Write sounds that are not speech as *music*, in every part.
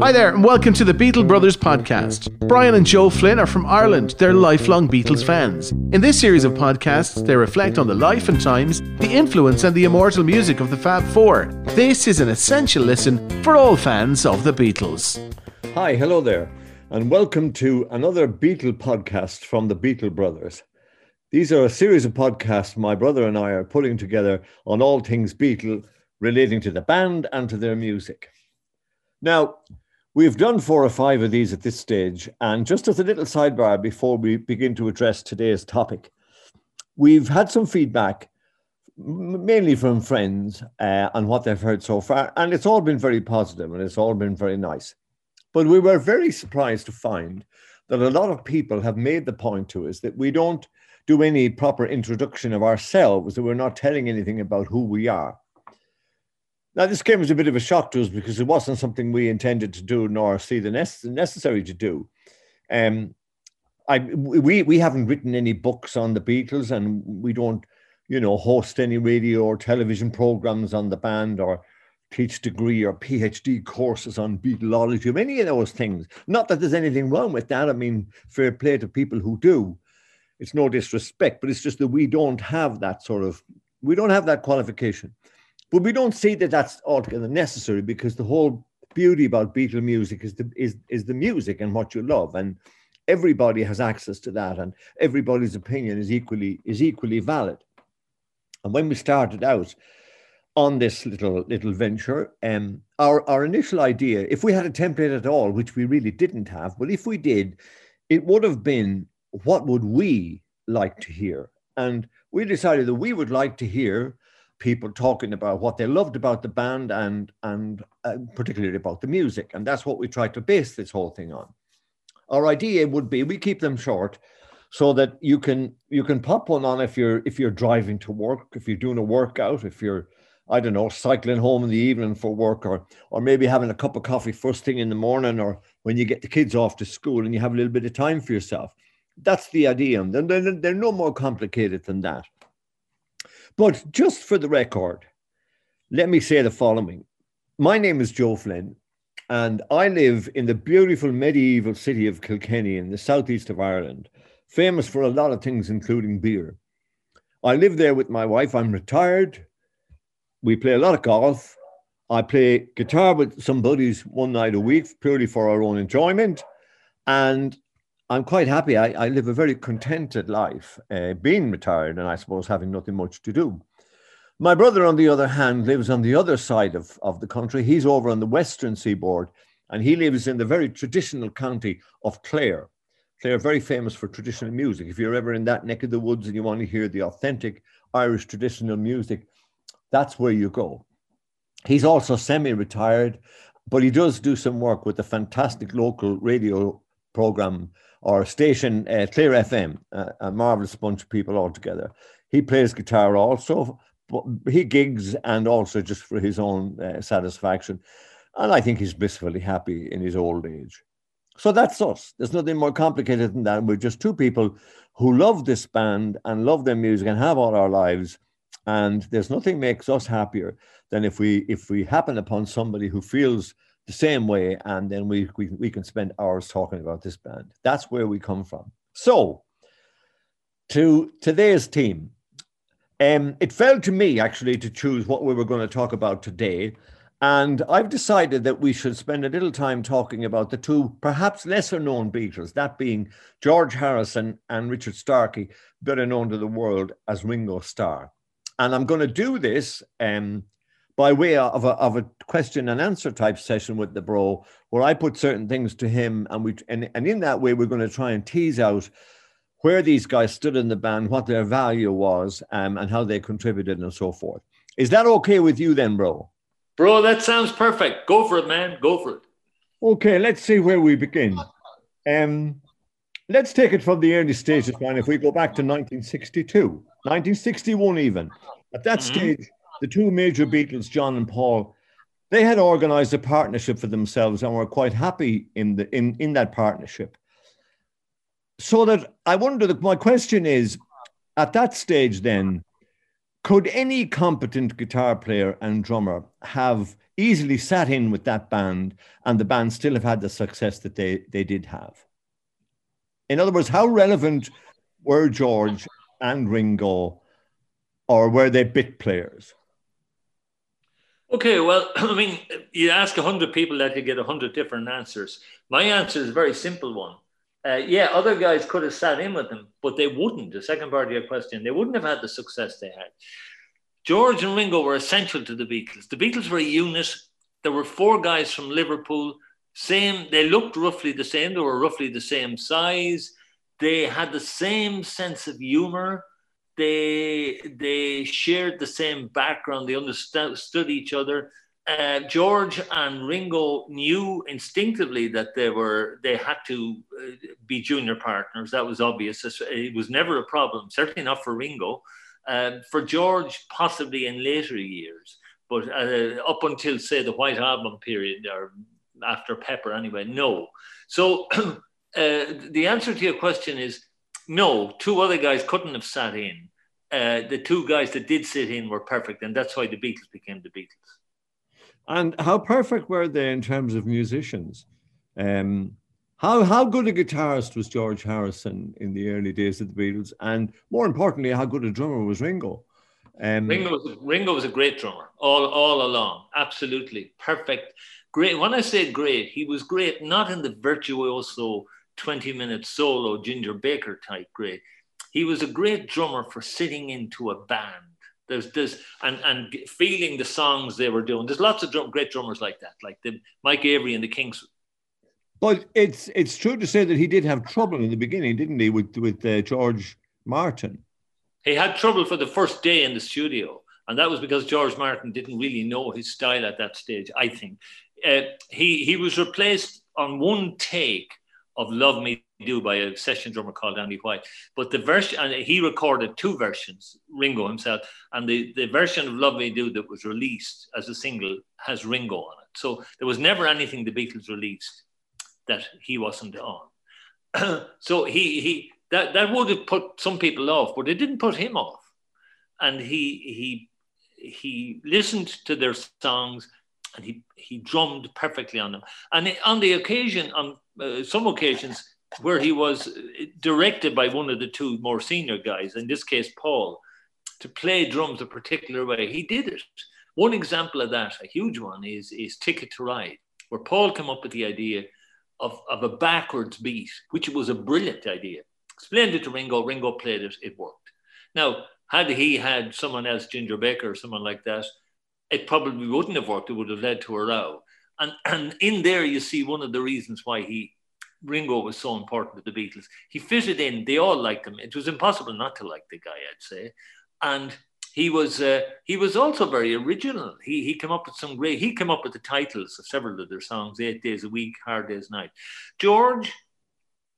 Hi there, and welcome to the Beatle Brothers podcast. Brian and Joe Flynn are from Ireland. They're lifelong Beatles fans. In this series of podcasts, they reflect on the life and times, the influence, and the immortal music of the Fab Four. This is an essential listen for all fans of the Beatles. Hi, hello there, and welcome to another Beatle podcast from the Beatle Brothers. These are a series of podcasts my brother and I are putting together on all things Beatle relating to the band and to their music. Now, We've done four or five of these at this stage. And just as a little sidebar before we begin to address today's topic, we've had some feedback, mainly from friends, uh, on what they've heard so far. And it's all been very positive and it's all been very nice. But we were very surprised to find that a lot of people have made the point to us that we don't do any proper introduction of ourselves, that we're not telling anything about who we are. Now, this came as a bit of a shock to us because it wasn't something we intended to do nor see the necessary to do. Um, I, we, we haven't written any books on the Beatles and we don't, you know, host any radio or television programs on the band or teach degree or PhD courses on Beatlology or any of those things. Not that there's anything wrong with that. I mean, fair play to people who do. It's no disrespect, but it's just that we don't have that sort of, we don't have that qualification. But we don't see that that's altogether necessary because the whole beauty about Beatle music is the is is the music and what you love, and everybody has access to that, and everybody's opinion is equally is equally valid. And when we started out on this little little venture, um, our our initial idea, if we had a template at all, which we really didn't have, but if we did, it would have been what would we like to hear, and we decided that we would like to hear people talking about what they loved about the band and and uh, particularly about the music. And that's what we try to base this whole thing on. Our idea would be we keep them short so that you can you can pop one on if you're if you're driving to work if you're doing a workout if you're i don't know cycling home in the evening for work or or maybe having a cup of coffee first thing in the morning or when you get the kids off to school and you have a little bit of time for yourself. That's the idea. And they're, they're no more complicated than that but just for the record, let me say the following. My name is Joe Flynn, and I live in the beautiful medieval city of Kilkenny in the southeast of Ireland, famous for a lot of things, including beer. I live there with my wife. I'm retired. We play a lot of golf. I play guitar with some buddies one night a week, purely for our own enjoyment. And I'm quite happy. I, I live a very contented life, uh, being retired, and I suppose having nothing much to do. My brother, on the other hand, lives on the other side of, of the country. He's over on the western seaboard, and he lives in the very traditional county of Clare. Clare, very famous for traditional music. If you're ever in that neck of the woods and you want to hear the authentic Irish traditional music, that's where you go. He's also semi retired, but he does do some work with the fantastic local radio program or station uh, Clare FM, uh, a marvelous bunch of people all together. He plays guitar also, but he gigs and also just for his own uh, satisfaction. And I think he's blissfully happy in his old age. So that's us. There's nothing more complicated than that. We're just two people who love this band and love their music and have all our lives. And there's nothing makes us happier than if we if we happen upon somebody who feels the same way, and then we, we, we can spend hours talking about this band. That's where we come from. So, to today's team, um, it fell to me actually to choose what we were going to talk about today. And I've decided that we should spend a little time talking about the two perhaps lesser known Beatles, that being George Harrison and Richard Starkey, better known to the world as Ringo Starr. And I'm going to do this um, by way of a, of a question and answer type session with the bro, where I put certain things to him, and we and, and in that way we're going to try and tease out where these guys stood in the band, what their value was, um, and how they contributed, and so forth. Is that okay with you then, bro? Bro, that sounds perfect. Go for it, man. Go for it. Okay, let's see where we begin. Um, let's take it from the early stages, man. If we go back to 1962, 1961, even at that mm-hmm. stage the two major Beatles, John and Paul, they had organized a partnership for themselves and were quite happy in the in, in that partnership. So that I wonder that my question is at that stage then, could any competent guitar player and drummer have easily sat in with that band and the band still have had the success that they, they did have. In other words, how relevant were George and Ringo, or were they bit players? Okay, well, *clears throat* I mean, you ask 100 people that you get 100 different answers. My answer is a very simple one. Uh, yeah, other guys could have sat in with them, but they wouldn't. The second part of your question, they wouldn't have had the success they had. George and Ringo were essential to the Beatles. The Beatles were a unit. There were four guys from Liverpool, same, they looked roughly the same, they were roughly the same size, they had the same sense of humor they they shared the same background. They understood each other. Uh, George and Ringo knew instinctively that they were they had to uh, be junior partners. That was obvious. It was never a problem. Certainly not for Ringo. Uh, for George, possibly in later years, but uh, up until say the White Album period or after Pepper, anyway, no. So *clears throat* uh, the answer to your question is no, two other guys couldn't have sat in. Uh, the two guys that did sit in were perfect, and that's why the Beatles became the Beatles. And how perfect were they in terms of musicians? Um, how how good a guitarist was George Harrison in the early days of the Beatles, and more importantly, how good a drummer was Ringo? Um, Ringo was Ringo was a great drummer all all along, absolutely perfect, great. When I say great, he was great not in the virtuoso 20 minute solo Ginger Baker type great. He was a great drummer for sitting into a band. There's this and and feeling the songs they were doing. There's lots of drum, great drummers like that, like the Mike Avory and the Kinks. But it's it's true to say that he did have trouble in the beginning, didn't he, with with uh, George Martin? He had trouble for the first day in the studio, and that was because George Martin didn't really know his style at that stage. I think uh, he he was replaced on one take of Love Me Do by a session drummer called Andy White. But the version, and he recorded two versions, Ringo himself, and the, the version of Love Me Do that was released as a single has Ringo on it. So there was never anything the Beatles released that he wasn't on. *clears throat* so he, he, that, that would have put some people off, but it didn't put him off. And he, he, he listened to their songs and he, he drummed perfectly on them. And on the occasion, on uh, some occasions, where he was directed by one of the two more senior guys, in this case, Paul, to play drums a particular way, he did it. One example of that, a huge one, is, is Ticket to Ride, where Paul came up with the idea of, of a backwards beat, which was a brilliant idea. Explained it to Ringo, Ringo played it, it worked. Now, had he had someone else, Ginger Baker or someone like that, it probably wouldn't have worked. It would have led to a row. And, and in there, you see one of the reasons why he Ringo was so important to the Beatles. He fitted in. They all liked him. It was impossible not to like the guy, I'd say. And he was uh, he was also very original. He he came up with some great. He came up with the titles of several of their songs: Eight Days a Week, Hard Days Night. George,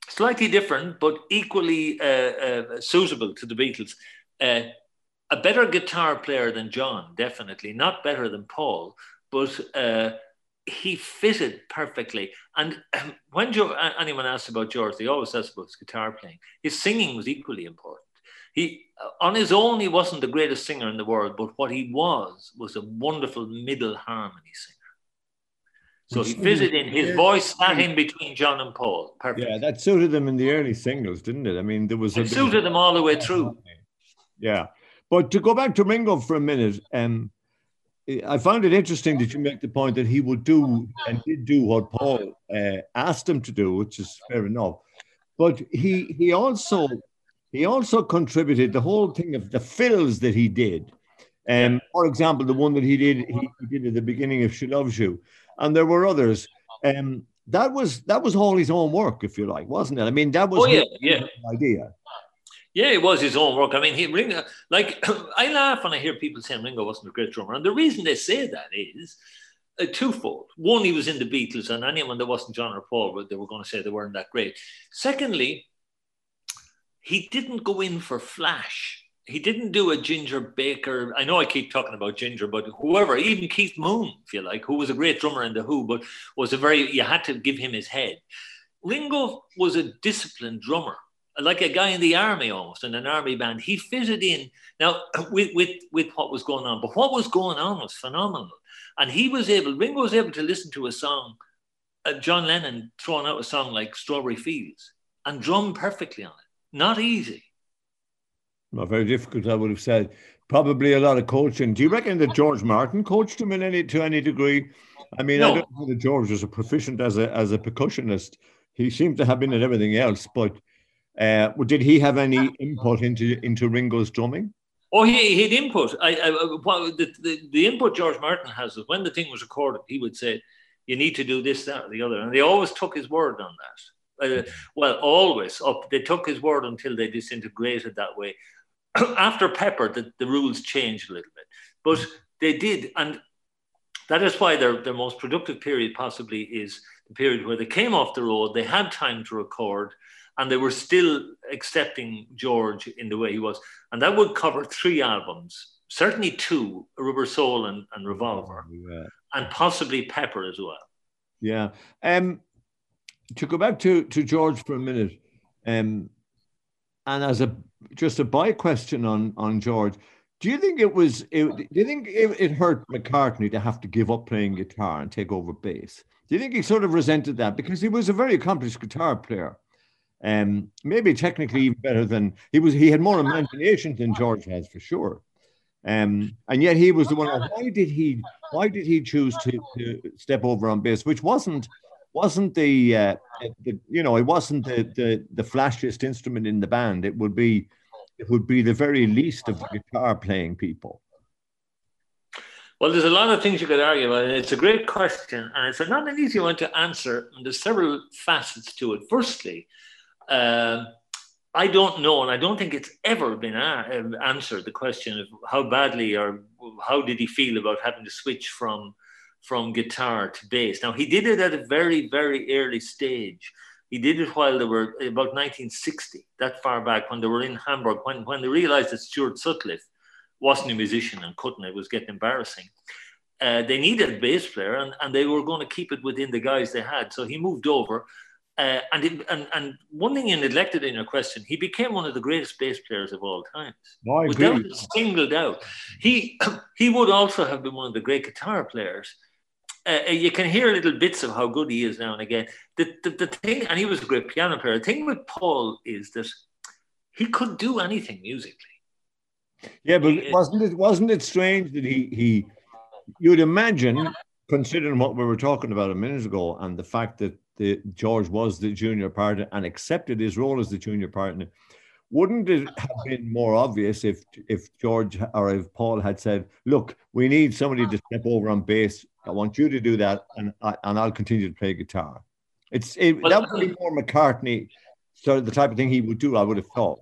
slightly different, but equally uh, uh, suitable to the Beatles. Uh, a better guitar player than John, definitely. Not better than Paul, but uh, he fitted perfectly. And um, when anyone asks about George, they always ask about his guitar playing. His singing was equally important. He, on his own, he wasn't the greatest singer in the world, but what he was was a wonderful middle harmony singer. So he fitted in. His voice sat in between John and Paul. Perfect. Yeah, that suited them in the early singles, didn't it? I mean, there was it suited them all the way through. Yeah, but to go back to Ringo for a minute, um, I found it interesting that you make the point that he would do and did do what Paul uh, asked him to do, which is fair enough. But he he also he also contributed the whole thing of the fills that he did. Um, for example, the one that he did he, he, did at the beginning of "She Loves You," and there were others. Um, that was that was all his own work, if you like, wasn't it? I mean, that was oh, yeah, yeah. idea. Yeah, it was his own work. I mean, he Ringo, like *clears throat* I laugh when I hear people saying Ringo wasn't a great drummer, and the reason they say that is uh, twofold. One, he was in the Beatles, and anyone that wasn't John or Paul, they were going to say they weren't that great. Secondly, he didn't go in for flash. He didn't do a Ginger Baker. I know I keep talking about Ginger, but whoever, even Keith Moon, if you like, who was a great drummer in the Who, but was a very you had to give him his head. Ringo was a disciplined drummer like a guy in the army almost in an army band. He fitted in now *clears throat* with, with, with what was going on, but what was going on was phenomenal. And he was able, Ringo was able to listen to a song, uh, John Lennon throwing out a song like Strawberry Fields and drum perfectly on it. Not easy. Not very difficult, I would have said. Probably a lot of coaching. Do you reckon that George Martin coached him in any to any degree? I mean, no. I don't know that George was a proficient as a as a percussionist. He seemed to have been at everything else, but uh, did he have any input into into Ringo's drumming? Oh, he, he had input. I, I the, the, the input George Martin has is when the thing was recorded, he would say, "You need to do this, that, or the other," and they always took his word on that. Uh, well, always up. They took his word until they disintegrated that way. *clears throat* After Pepper, the, the rules changed a little bit, but they did, and that is why their their most productive period possibly is the period where they came off the road. They had time to record and they were still accepting George in the way he was. And that would cover three albums, certainly two, Rubber Soul and, and Revolver, yeah. and possibly Pepper as well. Yeah. Um, to go back to, to George for a minute, um, and as a just a by question on on George, do you think it was? It, do you think it, it, hurt McCartney to have to give up playing guitar and take over bass? Do you think he sort of resented that because he was a very accomplished guitar player? Um, maybe technically even better than he was. He had more imagination than George has for sure. Um, and yet he was the one. Why did he? Why did he choose to, to step over on bass, which wasn't wasn't the, uh, the you know it wasn't the, the the flashiest instrument in the band. It would be it would be the very least of the guitar playing people. Well, there's a lot of things you could argue about. It's a great question, and it's not an easy one to answer. And there's several facets to it. Firstly, uh, I don't know, and I don't think it's ever been a- answered the question of how badly or how did he feel about having to switch from from guitar to bass. Now he did it at a very very early stage. He did it while they were about 1960, that far back when they were in Hamburg, when when they realized that Stuart Sutcliffe wasn't a musician and couldn't, it was getting embarrassing. Uh, they needed a bass player and, and they were going to keep it within the guys they had. So he moved over uh, and, it, and and one thing you neglected in your question, he became one of the greatest bass players of all times, no, I without a single doubt. He *clears throat* he would also have been one of the great guitar players. Uh, uh, you can hear little bits of how good he is now and again. The, the, the thing, and he was a great piano player. The thing with Paul is that he could do anything musically. Yeah, but he, wasn't it wasn't it strange that he he you'd imagine, considering what we were talking about a minute ago, and the fact that the George was the junior partner and accepted his role as the junior partner. Wouldn't it have been more obvious if if George or if Paul had said, "Look, we need somebody to step over on bass. I want you to do that, and I, and I'll continue to play guitar." It's it, well, that would be more McCartney, so the type of thing he would do. I would have thought.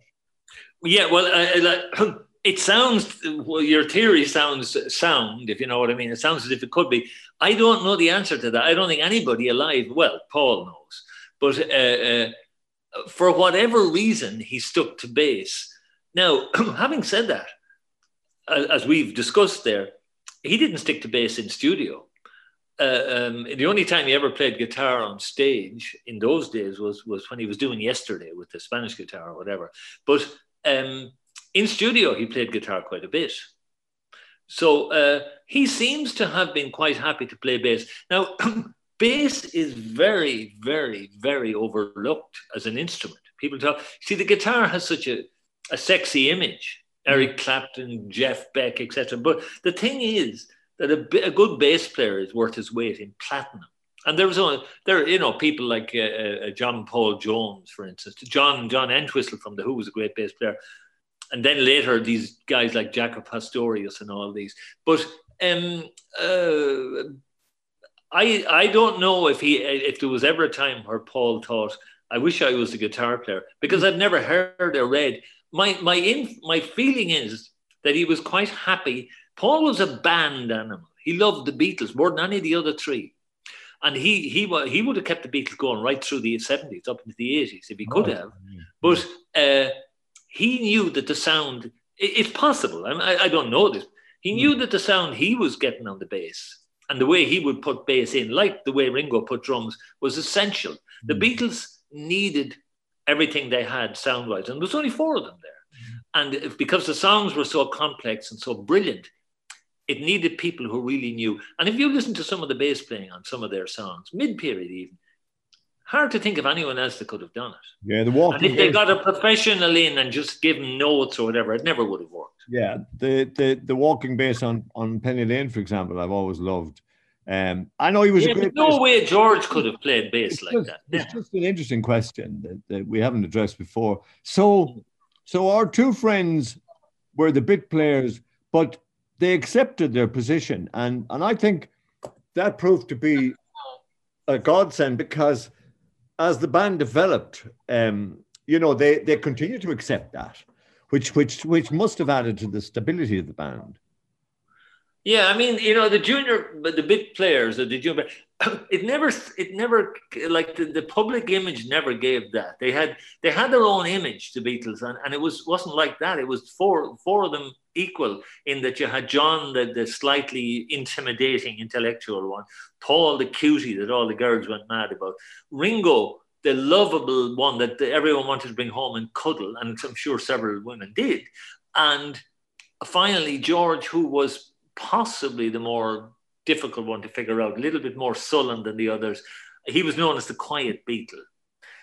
Yeah, well, uh, *clears throat* it sounds well, your theory sounds sound, if you know what I mean. It sounds as if it could be. I don't know the answer to that. I don't think anybody alive, well, Paul knows, but uh, uh, for whatever reason, he stuck to bass. Now, *clears throat* having said that, as we've discussed there, he didn't stick to bass in studio. Uh, um, the only time he ever played guitar on stage in those days was was when he was doing yesterday with the Spanish guitar or whatever. But um, in studio, he played guitar quite a bit. So uh, he seems to have been quite happy to play bass. Now, *clears throat* bass is very, very, very overlooked as an instrument. People talk, see, the guitar has such a, a sexy image. Eric Clapton, Jeff Beck, etc. But the thing is that a, a, good bass player is worth his weight in platinum. And there was only, there, you know, people like uh, uh, John Paul Jones, for instance. John John Entwistle from the Who was a great bass player and then later these guys like Jaco Pastorius and all these. But um, uh, I I don't know if he if there was ever a time where Paul thought I wish I was a guitar player because I've never heard or read. My my in, my feeling is that he was quite happy. Paul was a band animal. He loved the Beatles more than any of the other three. And he he he would have kept the Beatles going right through the 70s, up into the 80s, if he could have. But uh, he knew that the sound, it's possible, I, I don't know this, he knew hmm. that the sound he was getting on the bass and the way he would put bass in, like the way Ringo put drums, was essential. The hmm. Beatles needed everything they had sound wise, and there was only four of them there. Hmm. And because the songs were so complex and so brilliant, it needed people who really knew. And if you listen to some of the bass playing on some of their songs, mid period even, hard to think of anyone else that could have done it. Yeah, the walking. And if they got a professional in and just give them notes or whatever, it never would have worked. Yeah, the the the walking bass on on Penny Lane, for example, I've always loved. Um, I know he was yeah, no bass way George could have played bass it's like just, that. It's Yeah. just an interesting question that, that we haven't addressed before. So, so our two friends were the bit players, but they accepted their position, and and I think that proved to be a godsend because as the band developed, um, you know, they they continued to accept that, which which which must have added to the stability of the band. Yeah, I mean, you know, the junior, but the big players, the junior, *coughs* it never, it never, like the, the public image never gave that. They had, they had their own image, the Beatles, and, and it was wasn't like that. It was four, four of them equal in that you had John, the, the slightly intimidating intellectual one, Paul, the cutie that all the girls went mad about, Ringo, the lovable one that everyone wanted to bring home and cuddle, and I'm sure several women did, and finally George, who was possibly the more difficult one to figure out, a little bit more sullen than the others. He was known as the quiet Beatle.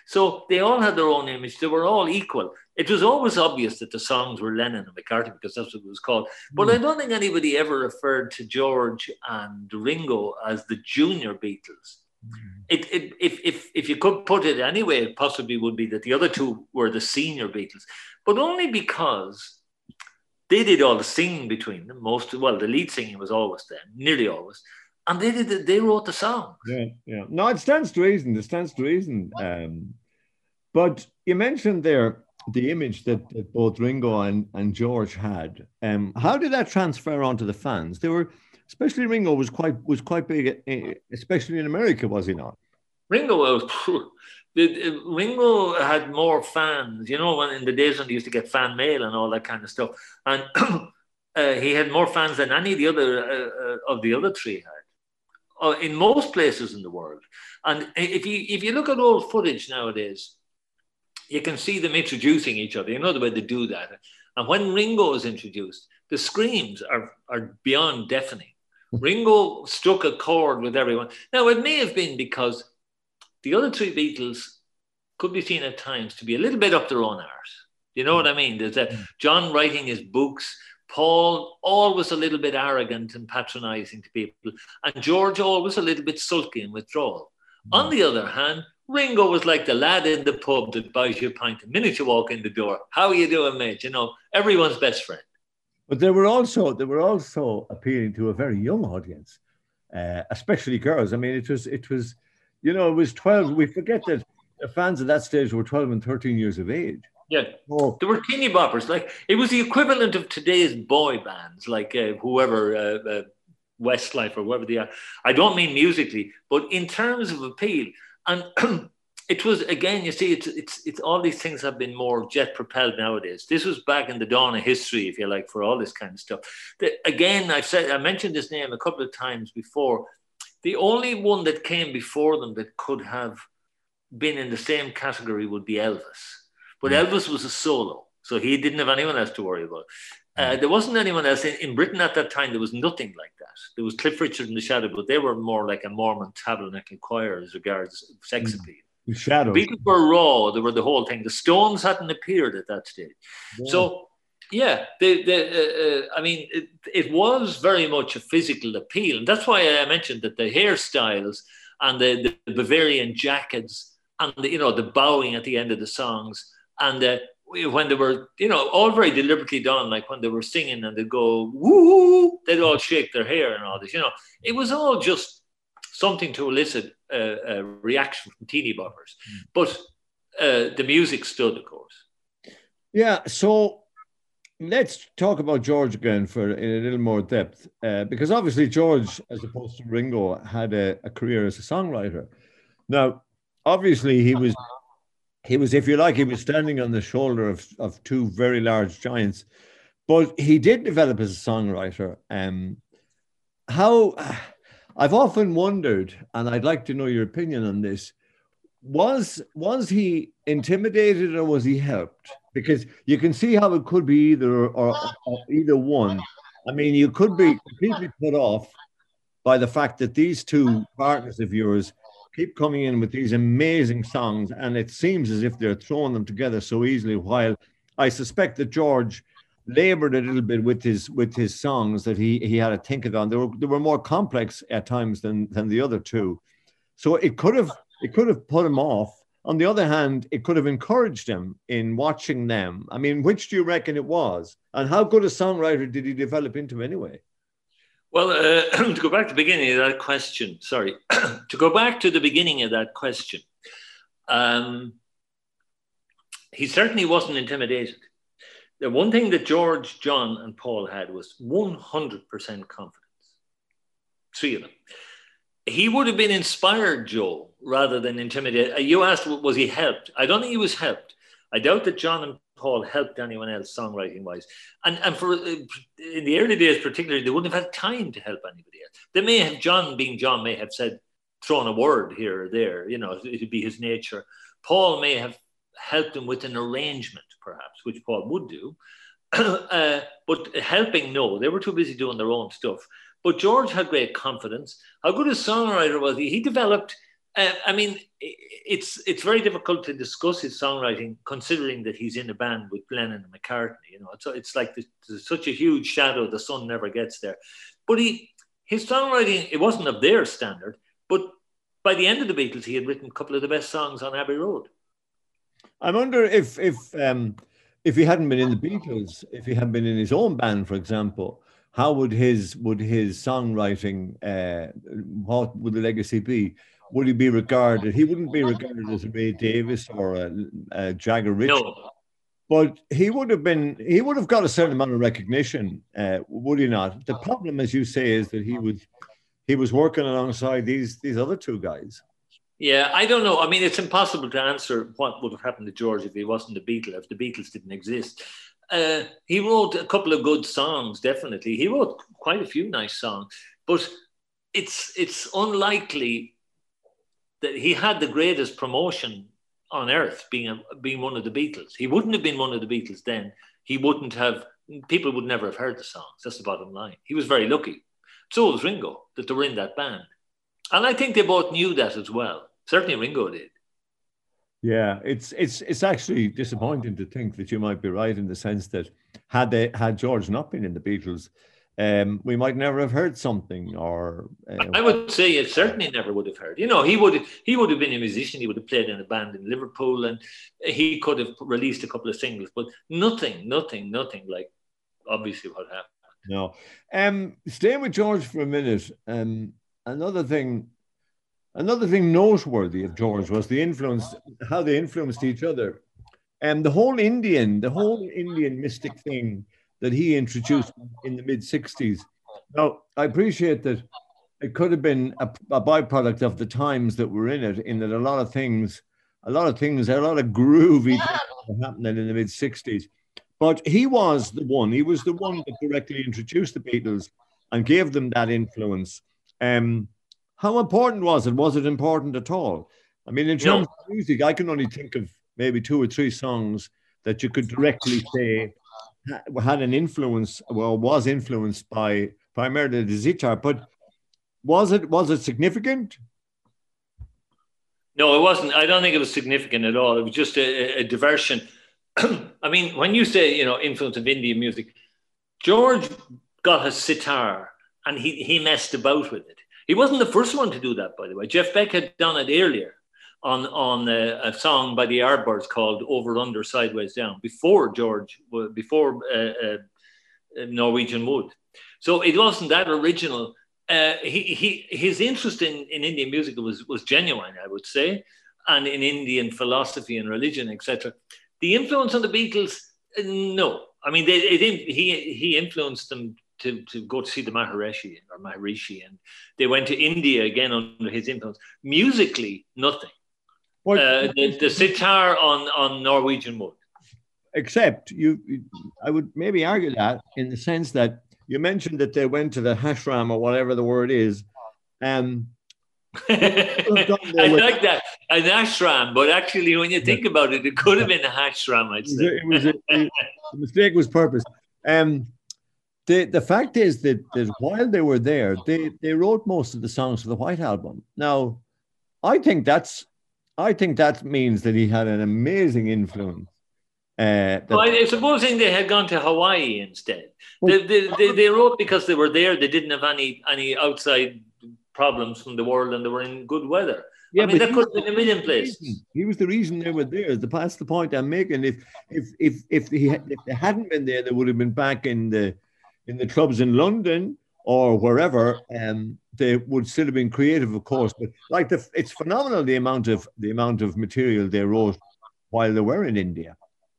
So they all had their own image. They were all equal. It was always obvious that the songs were Lennon and McCartney because that's what it was called. But I hmm. don't think anybody ever referred to George and Ringo as the junior Beatles. Hmm. It, it, if, if, if you could put it anyway, it possibly would be that the other two were the senior Beatles, but only because they did all the singing between them. Most well, the lead singing was always them, nearly always, and they did. The, they wrote the songs. Yeah, yeah. No, it stands to reason. It stands to reason. Um, but you mentioned there the image that, that both Ringo and, and George had. Um, how did that transfer onto the fans? They were, especially Ringo was quite was quite big, eh, especially in America, was he not? Ringo was. The, the- Ringo had more fans, you know, when in the days when they used to get fan mail and all that kind of stuff, and *clears throat* uh, he had more fans than any of the other uh, uh, of the other three had, uh, in most places in the world. And if you if you look at old footage nowadays, you can see them introducing each other. You know the way they do that. And when Ringo is introduced, the screams are are beyond deafening. *laughs* Ringo struck a chord with everyone. Now it may have been because the other three Beatles could be seen at times to be a little bit up their own arse. You know what I mean? There's a John writing his books, Paul always a little bit arrogant and patronizing to people, and George always a little bit sulky and withdrawal. On the other hand, Ringo was like the lad in the pub that buys you a pint the minute you walk in the door. How are you doing, mate? You know, everyone's best friend. But they were also they were also appealing to a very young audience, uh, especially girls. I mean, it was it was, you know, it was twelve. We *laughs* forget that the fans at that stage were twelve and thirteen years of age. Yeah. Oh, There were teeny boppers. Like it was the equivalent of today's boy bands, like uh, whoever uh, uh, Westlife or whoever they are. I don't mean musically, but in terms of appeal. And *clears throat* it was again, you see, it's it's it's all these things have been more jet propelled nowadays. This was back in the dawn of history, if you like, for all this kind of stuff. The, again, I've said I mentioned this name a couple of times before. The only one that came before them that could have been in the same category would be Elvis. But hmm. Elvis was a solo, so he didn't have anyone else to worry about. Uh, hmm. there wasn't anyone else in, in Britain at that time. There was nothing like that. There was Cliff Richard and the Shadow, but they were more like a Mormon tabernacle choir as regards sex hmm. appeal. The Shadows. Beatles were raw. They were the whole thing. The Stones hadn't appeared at that stage. So, yeah, the, the, uh, uh, I mean, it, it was very much a physical appeal. And that's why I mentioned that the hairstyles and the, the Bavarian jackets and, the, you know, the bowing at the end of the songs and uh, when they were, you know, all very deliberately done, like when they were singing and they'd go, woo, they'd all shake their hair and all this, you know, it was all just something to elicit a, a reaction from teeny boppers. But uh, the music stood, of course. Yeah, so let's talk about George again for in a little more depth, uh, because obviously George, as opposed to Ringo, had a, a career as a songwriter. Now, obviously, he was he was, if you like, he was standing on the shoulder of of two very large giants, but he did develop as a songwriter. Um, how I've often wondered, and I'd like to know your opinion on this was was he intimidated or was he helped because you can see how it could be either or, or either one I mean, you could be completely put off by the fact that these two partners of yours keep coming in with these amazing songs, and it seems as if they're throwing them together so easily. While I suspect that George labored a little bit with his with his songs that he he had to think on. They were they were more complex at times than than the other two, so it could have it could have put him off. On the other hand, it could have encouraged him in watching them. I mean, which do you reckon it was? And how good a songwriter did he develop into anyway? Well, uh, *clears throat* to go back to the beginning of that question, sorry, *clears throat* to go back to the beginning of that question, um, he certainly wasn't intimidated. The one thing that George, John, and Paul had was 100% confidence. Three of them. He would have been inspired, Joe, rather than intimidated. You asked, was he helped? I don't think he was helped. I doubt that John and Paul helped anyone else songwriting wise. And, and for uh, in the early days, particularly, they wouldn't have had time to help anybody else. They may have, John being John, may have said, thrown a word here or there, you know, it'd be his nature. Paul may have helped him with an arrangement, perhaps, which Paul would do. *clears throat* uh, but helping, no, they were too busy doing their own stuff. But George had great confidence. How good a songwriter was he? He developed uh, I mean, it's it's very difficult to discuss his songwriting considering that he's in a band with Lennon and McCartney. You know, it's it's like there's such a huge shadow. The sun never gets there. But he his songwriting it wasn't of their standard. But by the end of the Beatles, he had written a couple of the best songs on Abbey Road. I wonder if if um, if he hadn't been in the Beatles, if he had been in his own band, for example, how would his would his songwriting uh, what would the legacy be? Would he be regarded? He wouldn't be regarded as a Ray Davies or a, a Jagger Richards. No. But he would have been, he would have got a certain amount of recognition, uh, would he not? The problem, as you say, is that he was, he was working alongside these these other two guys. Yeah, I don't know. I mean, it's impossible to answer what would have happened to George if he wasn't a Beatle, if the Beatles didn't exist. Uh, he wrote a couple of good songs, definitely. He wrote quite a few nice songs, but it's it's unlikely that he had the greatest promotion on earth being a, being one of the Beatles. He wouldn't have been one of the Beatles then. He wouldn't have people would never have heard the songs. That's the bottom line. He was very lucky. So was Ringo that they were in that band. And I think they both knew that as well. Certainly Ringo did. Yeah, it's it's it's actually disappointing to think that you might be right in the sense that had they had George not been in the Beatles, um, we might never have heard something or uh, I would say it certainly never would have heard. You know, he would he would have been a musician, he would have played in a band in Liverpool and he could have released a couple of singles, but nothing, nothing, nothing like obviously what happened. No. Um staying with George for a minute, um another thing another thing noteworthy of George was the influence how they influenced each other. And um, the whole Indian, the whole Indian mystic thing that he introduced in the mid 60s. Now, I appreciate that it could have been a, a, byproduct of the times that were in it, in that a lot of things, a lot of things, a lot of groovy things happening in the mid 60s. But he was the one, he was the one that directly introduced the Beatles and gave them that influence. Um, how important was it? Was it important at all? I mean, in terms no. of music, I can only think of maybe two or three songs that you could directly say had an influence, well, was influenced by primarily the Sitar, but was it was it significant? No, it wasn't. I don't think it was significant at all. It was just a, a diversion. *clears throat* I mean, when you say you know influence of Indian music, George got a sitar and he he messed about with it. He wasn't the first one to do that, by the way. Jeff Beck had done it earlier on on a, a, song by the Yardbirds called "Over Under Sideways Down" before George, before uh, uh, Norwegian Wood. So it wasn't that original. Uh, he, he his interest in, in Indian music was was genuine, I would say, and in Indian philosophy and religion, etc. The influence on the Beatles, uh, no. I mean, they, he he influenced them to, to go to see the Maharishi or Maharishi, and they went to India again under his influence. Musically, nothing. Uh, the, the sitar on, on Norwegian wood. Except you, I would maybe argue that in the sense that you mentioned that they went to the hashram or whatever the word is. Um, *laughs* I like that an ashram, but actually, when you think about it, it could have been a hashram. I'd say it was a, *laughs* the mistake was purpose. Um, the the fact is that, that while they were there, they they wrote most of the songs for the White Album. Now, I think that's I think that means that he had an amazing influence. Uh, well, I, supposing they had gone to Hawaii instead. They, they, they, they, wrote because they were there. They didn't have any any outside problems from the world, and they were in good weather. Yeah, I mean, that could have been a million places. He was the reason they were there. The past the point I'm making. If if if if, he, if they hadn't been there, they would have been back in the in the clubs in London or wherever, um, they would still have been creative, of course. But like the, it's phenomenal the amount of the amount of material they wrote while they were in India.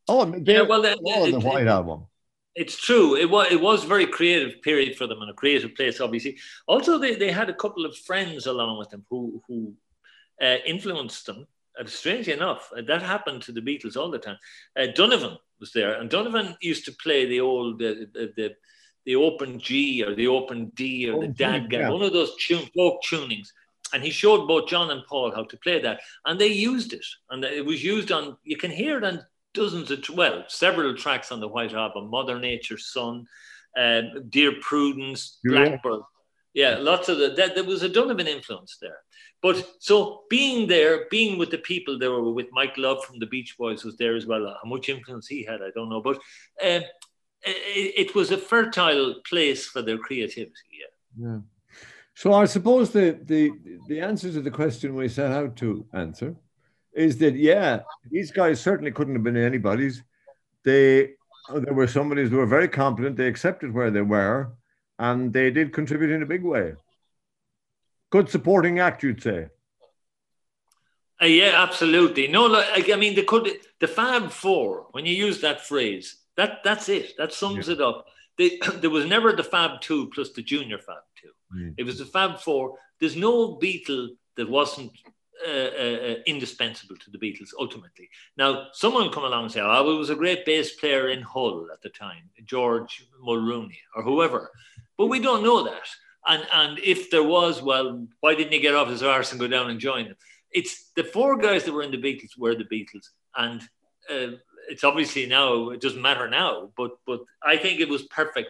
Oh, yeah, well, the, oh, the White Album. It's true. It was it was a very creative period for them and a creative place, obviously. Also, they, they had a couple of friends along with them who who uh, influenced them. And strangely enough, uh, that happened to the Beatles all the time. Uh, Donovan was there, and Donovan used to play the old the, the the open G or the open D or oh, the dad yeah. one of those tune, folk tunings. And he showed both John and Paul how to play that, and they used it, and it was used on. You can hear it on dozens of well, several tracks on the White Album: Mother Nature's Son, uh, Dear Prudence, Blackbird. Yeah, lots of the, that. There was a Donovan influence there. But so being there, being with the people there were with Mike Love from the Beach Boys was there as well. How much influence he had, I don't know. But uh, it, it was a fertile place for their creativity. Yeah. yeah. So I suppose the, the the answer to the question we set out to answer is that yeah, these guys certainly couldn't have been anybody's. They there were somebody's who were very competent. They accepted where they were, and they did contribute in a big way. Good supporting act, you'd say. Uh, yeah, absolutely. No, like, I mean, the could the Fab Four. When you use that phrase, that that's it. That sums yeah. it up. They, *clears throat* there was never the Fab Two plus the Junior Fab Two. Mm. It was the Fab Four. There's no Beatle that wasn't uh, uh, uh, indispensable to the Beatles ultimately. Now, someone come along and say, "Oh, it was a great bass player in Hull at the time, George Mulrooney or whoever," but we don't know that. And and if there was, well, why didn't he get off his arse and go down and join them? It's the four guys that were in the Beatles were the Beatles, and uh, it's obviously now it doesn't matter now, but but I think it was perfect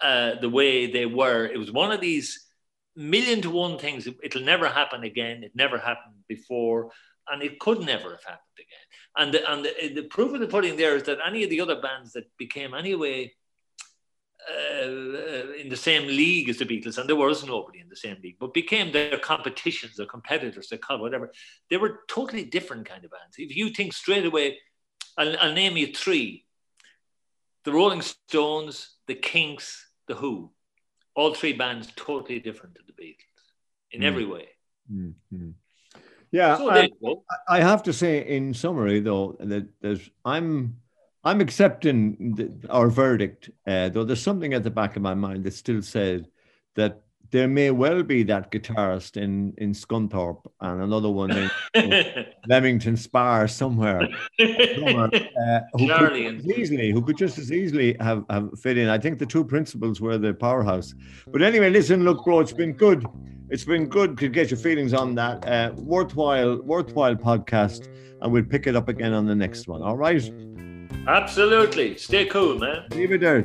uh, the way they were. It was one of these million to one things. It'll never happen again. It never happened before, and it could never have happened again. And the, and the, the proof of the pudding there is that any of the other bands that became anyway. Uh, in the same league as the Beatles, and there was nobody in the same league, but became their competitions, their competitors, their whatever. They were totally different kind of bands. If you think straight away, I'll, I'll name you three the Rolling Stones, the Kinks, the Who. All three bands totally different to the Beatles in mm. every way. Mm-hmm. Yeah, so I, I, have to say, in summary, though, that there's I'm I'm accepting the, our verdict, uh, though there's something at the back of my mind that still says that there may well be that guitarist in in Scunthorpe and another one in, in *laughs* Leamington Spa somewhere, somewhere uh, who, could easily, who could just as easily have, have fit in. I think the two principals were the powerhouse. But anyway, listen, look, bro, it's been good. It's been good to get your feelings on that. Uh, worthwhile, worthwhile podcast, and we'll pick it up again on the next one. All right. Absolutely. Stay cool, man. Leave it there.